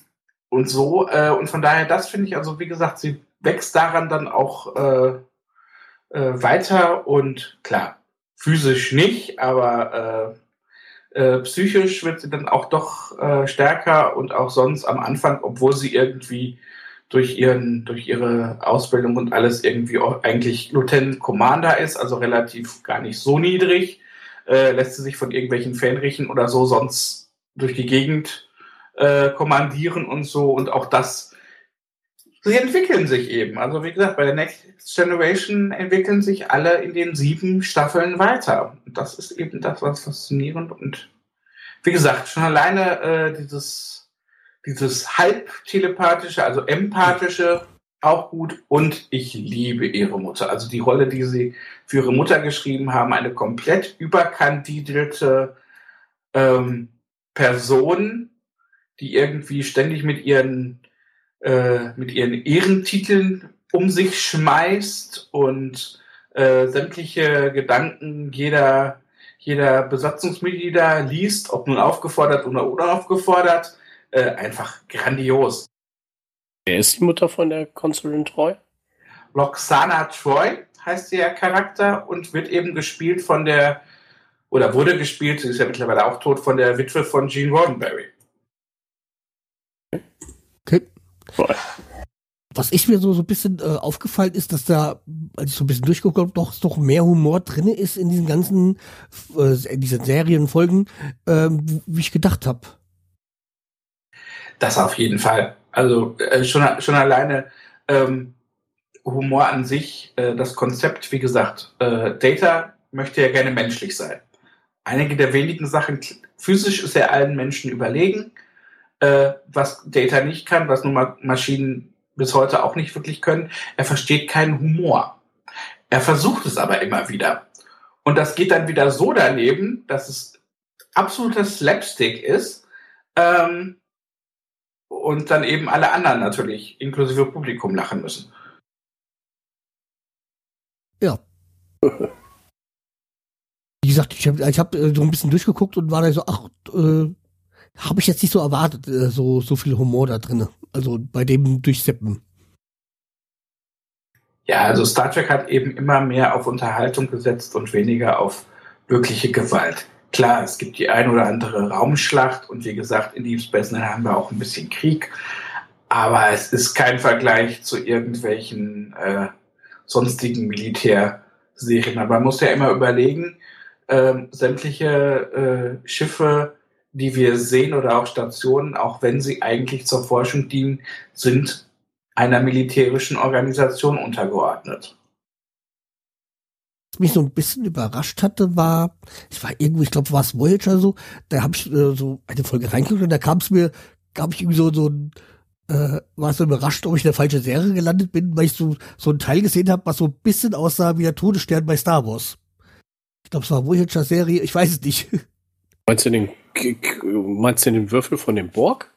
und so, äh, und von daher, das finde ich, also wie gesagt, sie wächst daran dann auch äh, äh, weiter und klar, physisch nicht, aber äh, äh, psychisch wird sie dann auch doch äh, stärker und auch sonst am Anfang, obwohl sie irgendwie durch ihren, durch ihre Ausbildung und alles irgendwie auch eigentlich Lieutenant Commander ist, also relativ gar nicht so niedrig, äh, lässt sie sich von irgendwelchen Fähnrichen oder so sonst durch die Gegend äh, kommandieren und so. Und auch das, sie entwickeln sich eben. Also wie gesagt, bei der Next Generation entwickeln sich alle in den sieben Staffeln weiter. Und das ist eben das, was faszinierend und wie gesagt, schon alleine äh, dieses, dieses halb telepathische, also empathische, auch gut. Und ich liebe ihre Mutter. Also die Rolle, die sie für ihre Mutter geschrieben haben, eine komplett überkandidelte, ähm, Person, die irgendwie ständig mit ihren, äh, mit ihren Ehrentiteln um sich schmeißt und äh, sämtliche Gedanken jeder, jeder Besatzungsmitglieder liest, ob nun aufgefordert oder unaufgefordert. Äh, einfach grandios. Wer ist die Mutter von der Konsulin Troy? Loxana Troy heißt der Charakter und wird eben gespielt von der oder wurde gespielt, sie ist ja mittlerweile auch tot, von der Witwe von Gene Roddenberry. Okay. Was ich mir so, so ein bisschen äh, aufgefallen ist, dass da, als ich so ein bisschen durchgeguckt habe, doch, doch mehr Humor drin ist in diesen ganzen, äh, in diesen Serienfolgen, äh, wie ich gedacht habe. Das auf jeden Fall. Also äh, schon, schon alleine ähm, Humor an sich, äh, das Konzept, wie gesagt, äh, Data möchte ja gerne menschlich sein einige der wenigen Sachen, physisch ist er allen Menschen überlegen, äh, was Data nicht kann, was nun mal Maschinen bis heute auch nicht wirklich können. Er versteht keinen Humor. Er versucht es aber immer wieder. Und das geht dann wieder so daneben, dass es absoluter Slapstick ist. Ähm, und dann eben alle anderen natürlich, inklusive Publikum, lachen müssen. Ja. [laughs] wie gesagt, ich habe hab äh, so ein bisschen durchgeguckt und war da so, ach, äh, habe ich jetzt nicht so erwartet, äh, so, so viel Humor da drin. Also bei dem Durchseppen. Ja, also Star Trek hat eben immer mehr auf Unterhaltung gesetzt und weniger auf wirkliche Gewalt. Klar, es gibt die ein oder andere Raumschlacht und wie gesagt, in Deep Space Nine haben wir auch ein bisschen Krieg, aber es ist kein Vergleich zu irgendwelchen äh, sonstigen Militärserien. Aber man muss ja immer überlegen, äh, sämtliche äh, Schiffe, die wir sehen oder auch Stationen, auch wenn sie eigentlich zur Forschung dienen, sind einer militärischen Organisation untergeordnet. was mich so ein bisschen überrascht hatte, war, ich war irgendwo, ich glaube, war es Voyager so, da habe ich äh, so eine Folge reingeguckt und da kam es mir, gab ich irgendwie so, so ein, äh, war so überrascht, ob ich in der falschen Serie gelandet bin, weil ich so, so einen Teil gesehen habe, was so ein bisschen aussah wie der Todesstern bei Star Wars. Ich glaube, es war Voyager-Serie, ich weiß es nicht. [laughs] Meinst du den, meinst du den Würfel von dem Borg?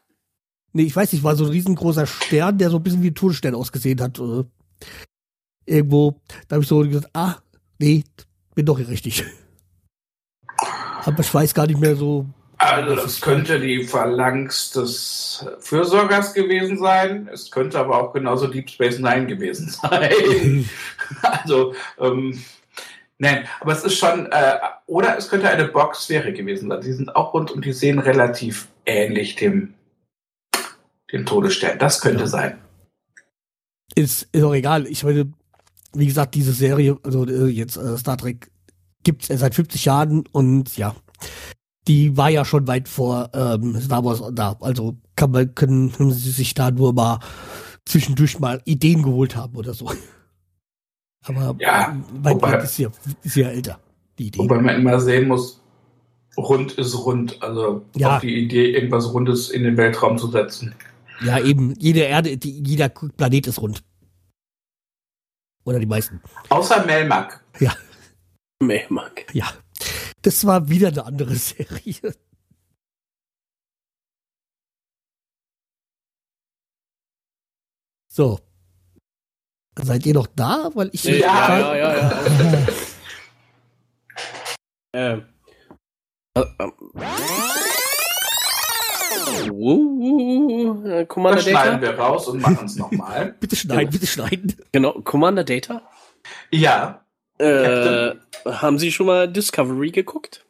Nee, ich weiß nicht, war so ein riesengroßer Stern, der so ein bisschen wie ein Todesstern ausgesehen hat. Äh, irgendwo, da habe ich so gesagt, ah, nee, bin doch hier richtig. Aber ich weiß gar nicht mehr so. Also das könnte die Phalanx des Fürsorgers gewesen sein. Es könnte aber auch genauso Deep Space Nine gewesen [laughs] sein. also, ähm, nein, aber es ist schon, äh, oder es könnte eine Box-Sphäre gewesen sein. Die sind auch rund und die sehen relativ ähnlich dem, dem Todesstern. Das könnte ja. sein. Ist, ist auch egal. Ich meine, wie gesagt, diese Serie, also äh, jetzt äh, Star Trek, gibt's äh, seit 50 Jahren und ja, die war ja schon weit vor ähm, Star Wars da. Also kann man, können sie sich da nur mal zwischendurch mal Ideen geholt haben oder so. Aber ja, weit wobei, ist ja, ist ja älter, die Idee. Wobei man immer sehen muss, rund ist rund. Also ja. auch die Idee, irgendwas Rundes in den Weltraum zu setzen. Ja, eben, jede Erde, die, jeder Planet ist rund. Oder die meisten. Außer Melmac. Ja. Melmac. Ja. Das war wieder eine andere Serie. So. Seid ihr noch da? Weil ich. Ja, ja, ja, ja. ja. ähm. Äh, äh, Uh, Commander das Data. schneiden wir raus und machen es nochmal. [laughs] bitte schneiden, bitte schneiden. Genau, Commander Data. Ja. Äh, haben Sie schon mal Discovery geguckt?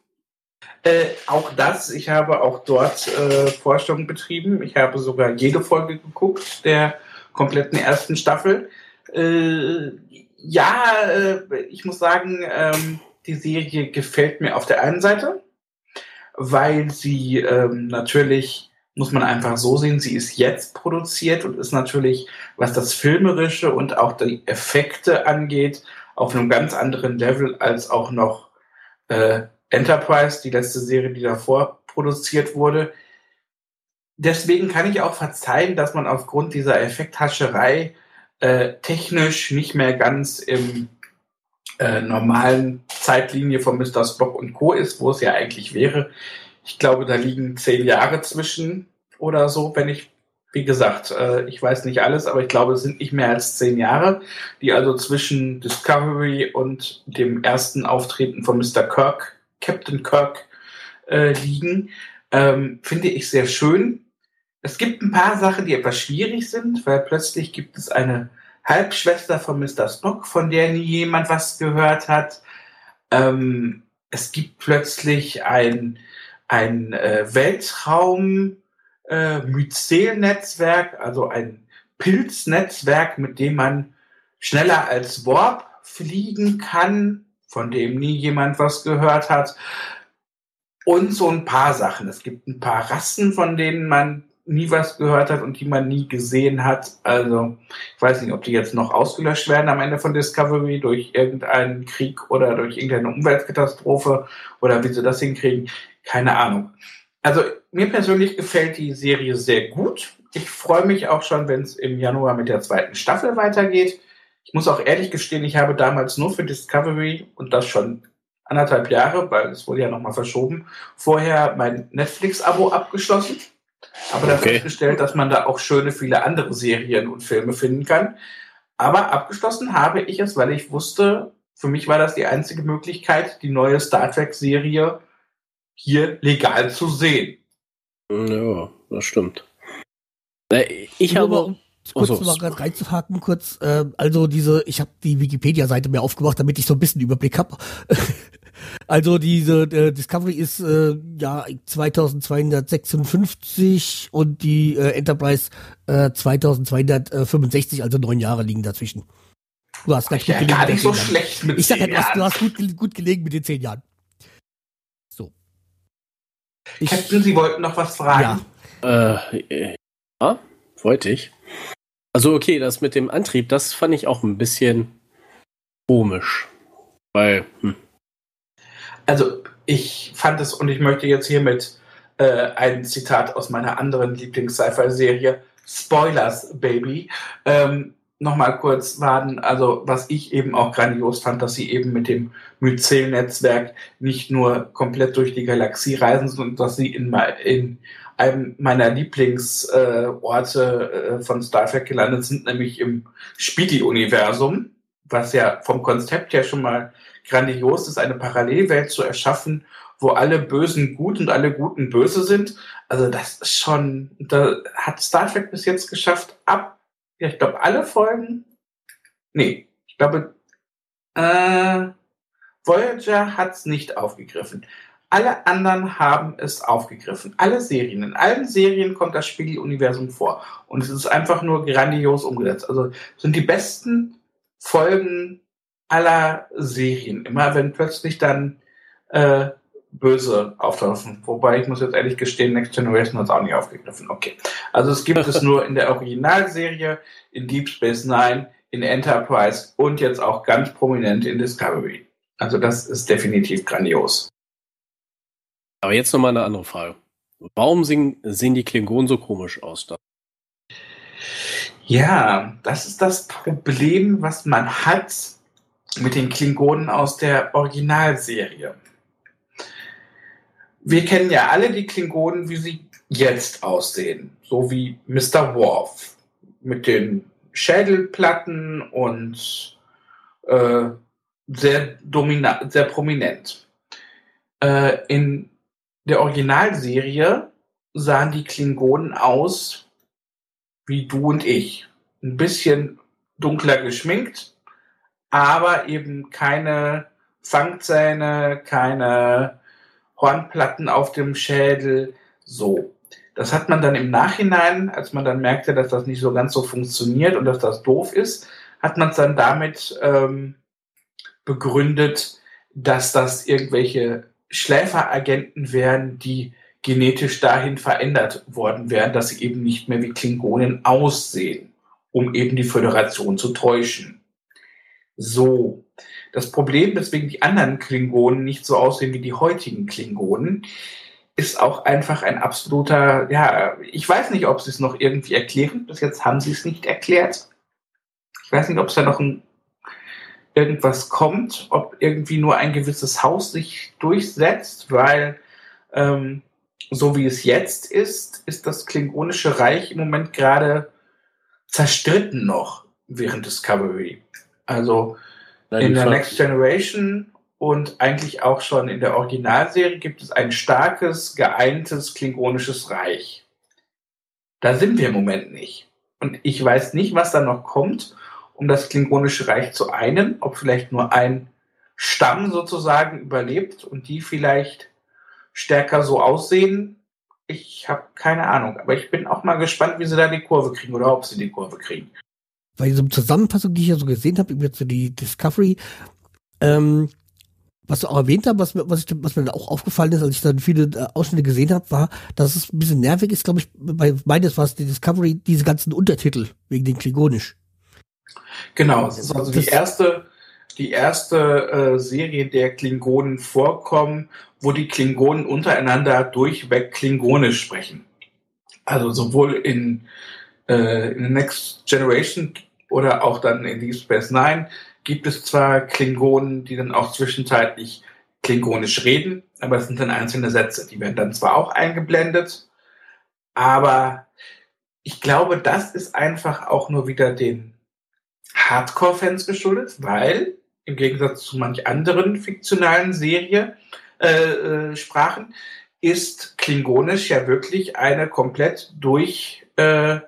Äh, auch das. Ich habe auch dort äh, Forschung betrieben. Ich habe sogar jede Folge geguckt der kompletten ersten Staffel. Äh, ja, äh, ich muss sagen, ähm, die Serie gefällt mir auf der einen Seite weil sie ähm, natürlich, muss man einfach so sehen, sie ist jetzt produziert und ist natürlich, was das Filmerische und auch die Effekte angeht, auf einem ganz anderen Level als auch noch äh, Enterprise, die letzte Serie, die davor produziert wurde. Deswegen kann ich auch verzeihen, dass man aufgrund dieser Effekthascherei äh, technisch nicht mehr ganz im äh, normalen Zeitlinie von Mr. Spock und Co. ist, wo es ja eigentlich wäre. Ich glaube, da liegen zehn Jahre zwischen oder so, wenn ich, wie gesagt, äh, ich weiß nicht alles, aber ich glaube, es sind nicht mehr als zehn Jahre, die also zwischen Discovery und dem ersten Auftreten von Mr. Kirk, Captain Kirk, äh, liegen. Ähm, finde ich sehr schön. Es gibt ein paar Sachen, die etwas schwierig sind, weil plötzlich gibt es eine Halbschwester von Mr. Spock, von der nie jemand was gehört hat. Ähm, es gibt plötzlich ein, ein äh, Weltraum äh, Myzel-Netzwerk, also ein Pilznetzwerk, mit dem man schneller als Warp fliegen kann, von dem nie jemand was gehört hat. Und so ein paar Sachen. Es gibt ein paar Rassen, von denen man nie was gehört hat und die man nie gesehen hat. Also ich weiß nicht, ob die jetzt noch ausgelöscht werden am Ende von Discovery durch irgendeinen Krieg oder durch irgendeine Umweltkatastrophe oder wie sie das hinkriegen. Keine Ahnung. Also mir persönlich gefällt die Serie sehr gut. Ich freue mich auch schon, wenn es im Januar mit der zweiten Staffel weitergeht. Ich muss auch ehrlich gestehen, ich habe damals nur für Discovery und das schon anderthalb Jahre, weil es wurde ja nochmal verschoben, vorher mein Netflix-Abo abgeschlossen aber dann okay. festgestellt, dass man da auch schöne viele andere Serien und Filme finden kann. Aber abgeschlossen habe ich es, weil ich wusste, für mich war das die einzige Möglichkeit, die neue Star Trek-Serie hier legal zu sehen. Ja, das stimmt. Äh, ich habe. Um kurz oh, so, mal gerade reinzuhaken, kurz. Äh, also diese, ich habe die Wikipedia-Seite mir aufgemacht, damit ich so ein bisschen Überblick habe. [laughs] Also diese äh, Discovery ist äh, ja 2256 und die äh, Enterprise äh, 2265, also neun Jahre liegen dazwischen. Du hast ganz ja, gut gar nicht so Jahren. schlecht mit Ich sag ja, du hast, du hast gut, gut gelegen mit den zehn Jahren. So. Ich, Captain, Sie wollten noch was fragen? Ja. Äh, ja, wollte ich. Also okay, das mit dem Antrieb, das fand ich auch ein bisschen komisch. Weil, hm. Also, ich fand es und ich möchte jetzt hiermit äh, ein Zitat aus meiner anderen Lieblings-Sci-Fi-Serie, Spoilers, Baby, ähm, nochmal kurz warten. Also, was ich eben auch grandios fand, dass sie eben mit dem Myzel-Netzwerk nicht nur komplett durch die Galaxie reisen, sondern dass sie in, in einem meiner Lieblingsorte äh, von Star Trek gelandet sind, nämlich im Spiegeluniversum, was ja vom Konzept her schon mal grandios ist, eine Parallelwelt zu erschaffen, wo alle Bösen gut und alle Guten böse sind. Also das ist schon, da hat Star Trek bis jetzt geschafft, ab, ja, ich glaube, alle Folgen, nee, ich glaube, äh, Voyager hat es nicht aufgegriffen. Alle anderen haben es aufgegriffen. Alle Serien. In allen Serien kommt das Spiegeluniversum vor. Und es ist einfach nur grandios umgesetzt. Also sind die besten Folgen aller Serien. Immer wenn plötzlich dann äh, böse auftauchen. Wobei ich muss jetzt ehrlich gestehen, Next Generation hat es auch nicht aufgegriffen. Okay. Also es gibt es [laughs] nur in der Originalserie, in Deep Space Nine, in Enterprise und jetzt auch ganz prominent in Discovery. Also das ist definitiv grandios. Aber jetzt nochmal eine andere Frage. Warum sehen, sehen die Klingonen so komisch aus da? Ja, das ist das Problem, was man hat mit den Klingonen aus der Originalserie wir kennen ja alle die Klingonen, wie sie jetzt aussehen. So wie Mr. Worf mit den Schädelplatten und äh, sehr, sehr prominent. Äh, in der Originalserie sahen die Klingonen aus wie du und ich. Ein bisschen dunkler geschminkt, aber eben keine Fangzähne, keine Hornplatten auf dem Schädel, so. Das hat man dann im Nachhinein, als man dann merkte, dass das nicht so ganz so funktioniert und dass das doof ist, hat man es dann damit ähm, begründet, dass das irgendwelche Schläferagenten wären, die genetisch dahin verändert worden wären, dass sie eben nicht mehr wie Klingonen aussehen, um eben die Föderation zu täuschen. So. Das Problem, weswegen die anderen Klingonen nicht so aussehen wie die heutigen Klingonen, ist auch einfach ein absoluter, ja, ich weiß nicht, ob sie es noch irgendwie erklären. Bis jetzt haben sie es nicht erklärt. Ich weiß nicht, ob es da noch ein, irgendwas kommt, ob irgendwie nur ein gewisses Haus sich durchsetzt, weil ähm, so wie es jetzt ist, ist das Klingonische Reich im Moment gerade zerstritten noch während Discovery. Also in der Next Generation und eigentlich auch schon in der Originalserie gibt es ein starkes, geeintes klingonisches Reich. Da sind wir im Moment nicht. Und ich weiß nicht, was da noch kommt, um das klingonische Reich zu einen, ob vielleicht nur ein Stamm sozusagen überlebt und die vielleicht stärker so aussehen. Ich habe keine Ahnung, aber ich bin auch mal gespannt, wie sie da die Kurve kriegen oder ob sie die Kurve kriegen bei dieser Zusammenfassung, die ich ja so gesehen habe, über die Discovery, ähm, was du auch erwähnt hast, was, was, ich, was mir dann auch aufgefallen ist, als ich dann viele äh, Ausschnitte gesehen habe, war, dass es ein bisschen nervig ist, glaube ich, bei meines war es die Discovery, diese ganzen Untertitel wegen den Klingonisch. Genau, das ist also die erste, die erste äh, Serie der Klingonen vorkommen, wo die Klingonen untereinander durchweg Klingonisch sprechen. Also sowohl in, äh, in Next Generation oder auch dann in Deep Space Nine gibt es zwar Klingonen, die dann auch zwischenzeitlich klingonisch reden, aber es sind dann einzelne Sätze. Die werden dann zwar auch eingeblendet, aber ich glaube, das ist einfach auch nur wieder den Hardcore-Fans geschuldet, weil im Gegensatz zu manch anderen fiktionalen Serie, äh, äh, Sprachen, ist Klingonisch ja wirklich eine komplett durch äh,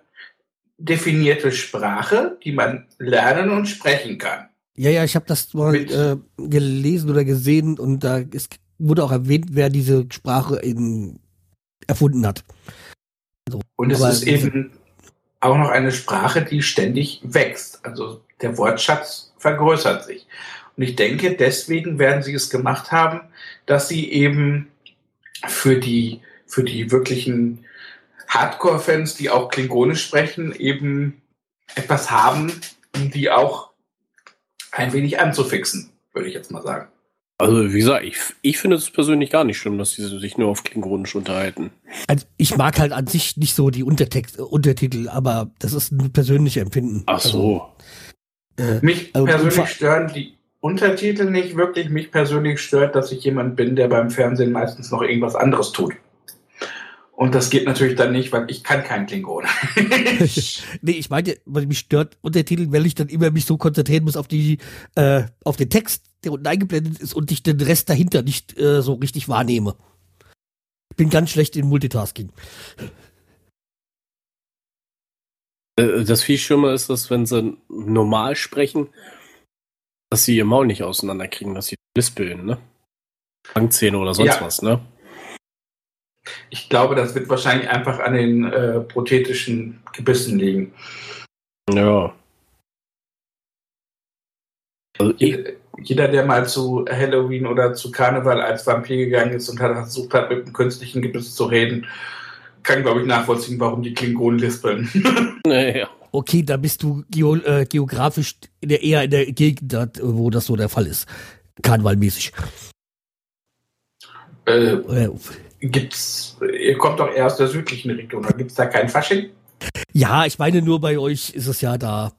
definierte Sprache, die man lernen und sprechen kann. Ja, ja, ich habe das mal äh, gelesen oder gesehen und da ist, wurde auch erwähnt, wer diese Sprache in, erfunden hat. Also, und es ist eben auch noch eine Sprache, die ständig wächst. Also der Wortschatz vergrößert sich. Und ich denke, deswegen werden sie es gemacht haben, dass sie eben für die, für die wirklichen Hardcore-Fans, die auch Klingonisch sprechen, eben etwas haben, um die auch ein wenig anzufixen, würde ich jetzt mal sagen. Also, wie gesagt, ich, ich finde es persönlich gar nicht schlimm, dass sie sich nur auf Klingonisch unterhalten. Also, ich mag halt an sich nicht so die Untertext, Untertitel, aber das ist ein persönliches Empfinden. Ach so. Also, äh, mich also persönlich stören die Untertitel nicht wirklich. Mich persönlich stört, dass ich jemand bin, der beim Fernsehen meistens noch irgendwas anderes tut. Und das geht natürlich dann nicht, weil ich kann kein Klingon. [laughs] nee, ich meine, weil mich stört Untertitel, weil ich dann immer mich so konzentrieren muss auf die, äh, auf den Text, der unten eingeblendet ist und ich den Rest dahinter nicht äh, so richtig wahrnehme. Ich bin ganz schlecht in Multitasking. Äh, das viel schlimmer ist, dass wenn sie normal sprechen, dass sie ihr Maul nicht auseinanderkriegen, dass sie lispeln, ne? Fangzähne oder sonst ja. was, ne? Ich glaube, das wird wahrscheinlich einfach an den äh, prothetischen Gebissen liegen. Ja. Also Jeder, der mal zu Halloween oder zu Karneval als Vampir gegangen ist und hat versucht hat, mit einem künstlichen Gebiss zu reden, kann, glaube ich, nachvollziehen, warum die Klingonen lispeln. [laughs] Naja. Okay, da bist du geo äh, geografisch eher in der Gegend, wo das so der Fall ist. Karnevalmäßig. Äh, äh gibt's, ihr kommt doch eher aus der südlichen Region, da gibt es da kein Fasching? Ja, ich meine nur bei euch ist es ja da,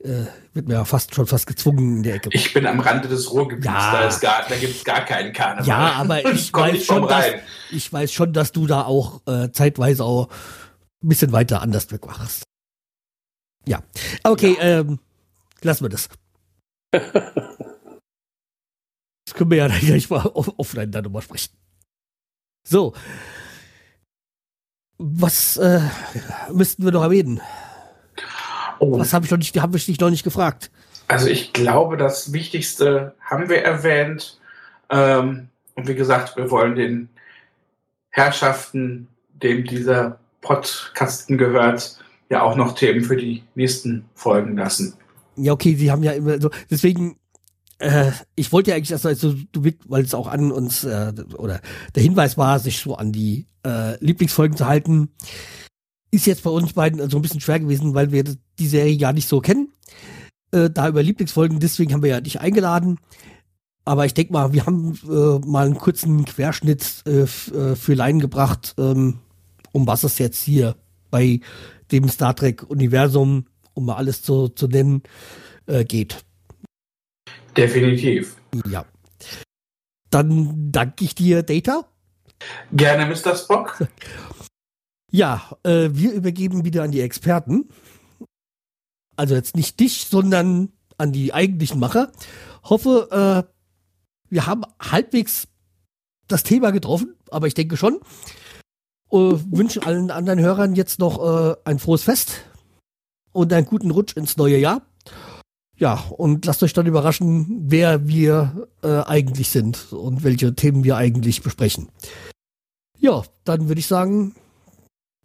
äh, wird mir ja fast schon fast gezwungen in der Ecke. Ich bin am Rande des Ruhrgebiets, ja. da, da gibt es gar keinen Karneval. Ja, aber [laughs] ich, weiß schon, dass, ich weiß schon, dass du da auch äh, zeitweise auch ein bisschen weiter anders weg warst. Ja, okay, ja. Ähm, lassen wir das. [laughs] das können wir ja gleich mal offline dann nochmal sprechen. So. Was äh, müssten wir noch erwähnen? Oh. Was habe ich noch nicht, habe ich dich noch nicht gefragt? Also ich glaube, das Wichtigste haben wir erwähnt. Ähm, und wie gesagt, wir wollen den Herrschaften, dem dieser Podcasten gehört, ja auch noch Themen für die nächsten Folgen lassen. Ja, okay, sie haben ja immer so, deswegen äh, ich wollte ja eigentlich, dass also, du, weil es auch an uns, äh, oder der Hinweis war, sich so an die äh, Lieblingsfolgen zu halten, ist jetzt bei uns beiden also ein bisschen schwer gewesen, weil wir die Serie ja nicht so kennen. Äh, da über Lieblingsfolgen, deswegen haben wir ja dich eingeladen. Aber ich denke mal, wir haben äh, mal einen kurzen Querschnitt äh, äh, für Laien gebracht, ähm, um was es jetzt hier bei dem Star Trek-Universum, um mal alles zu, zu nennen, äh, geht. Definitiv. Ja. Dann danke ich dir, Data. Gerne, Mr. Spock. [laughs] Ja, äh, wir übergeben wieder an die Experten. Also jetzt nicht dich, sondern an die eigentlichen Macher. Hoffe, äh, wir haben halbwegs das Thema getroffen, aber ich denke schon. Äh, wünsche allen anderen Hörern jetzt noch äh, ein frohes Fest und einen guten Rutsch ins neue Jahr. Ja, und lasst euch dann überraschen, wer wir äh, eigentlich sind und welche Themen wir eigentlich besprechen. Ja, dann würde ich sagen,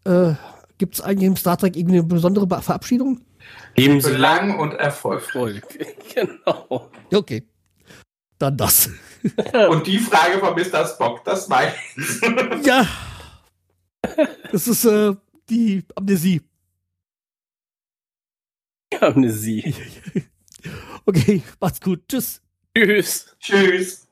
äh, gibt es eigentlich im Star Trek irgendeine besondere Verabschiedung? Leben Sie lang und erfolgreich. [laughs] genau. Okay. Dann das. [laughs] und die Frage von Mr. Spock, das weiß ich. [laughs] ja. Das ist äh, die Amnesie. Amnesie. Okay, macht's gut. Tschüss. Tschüss. Tschüss.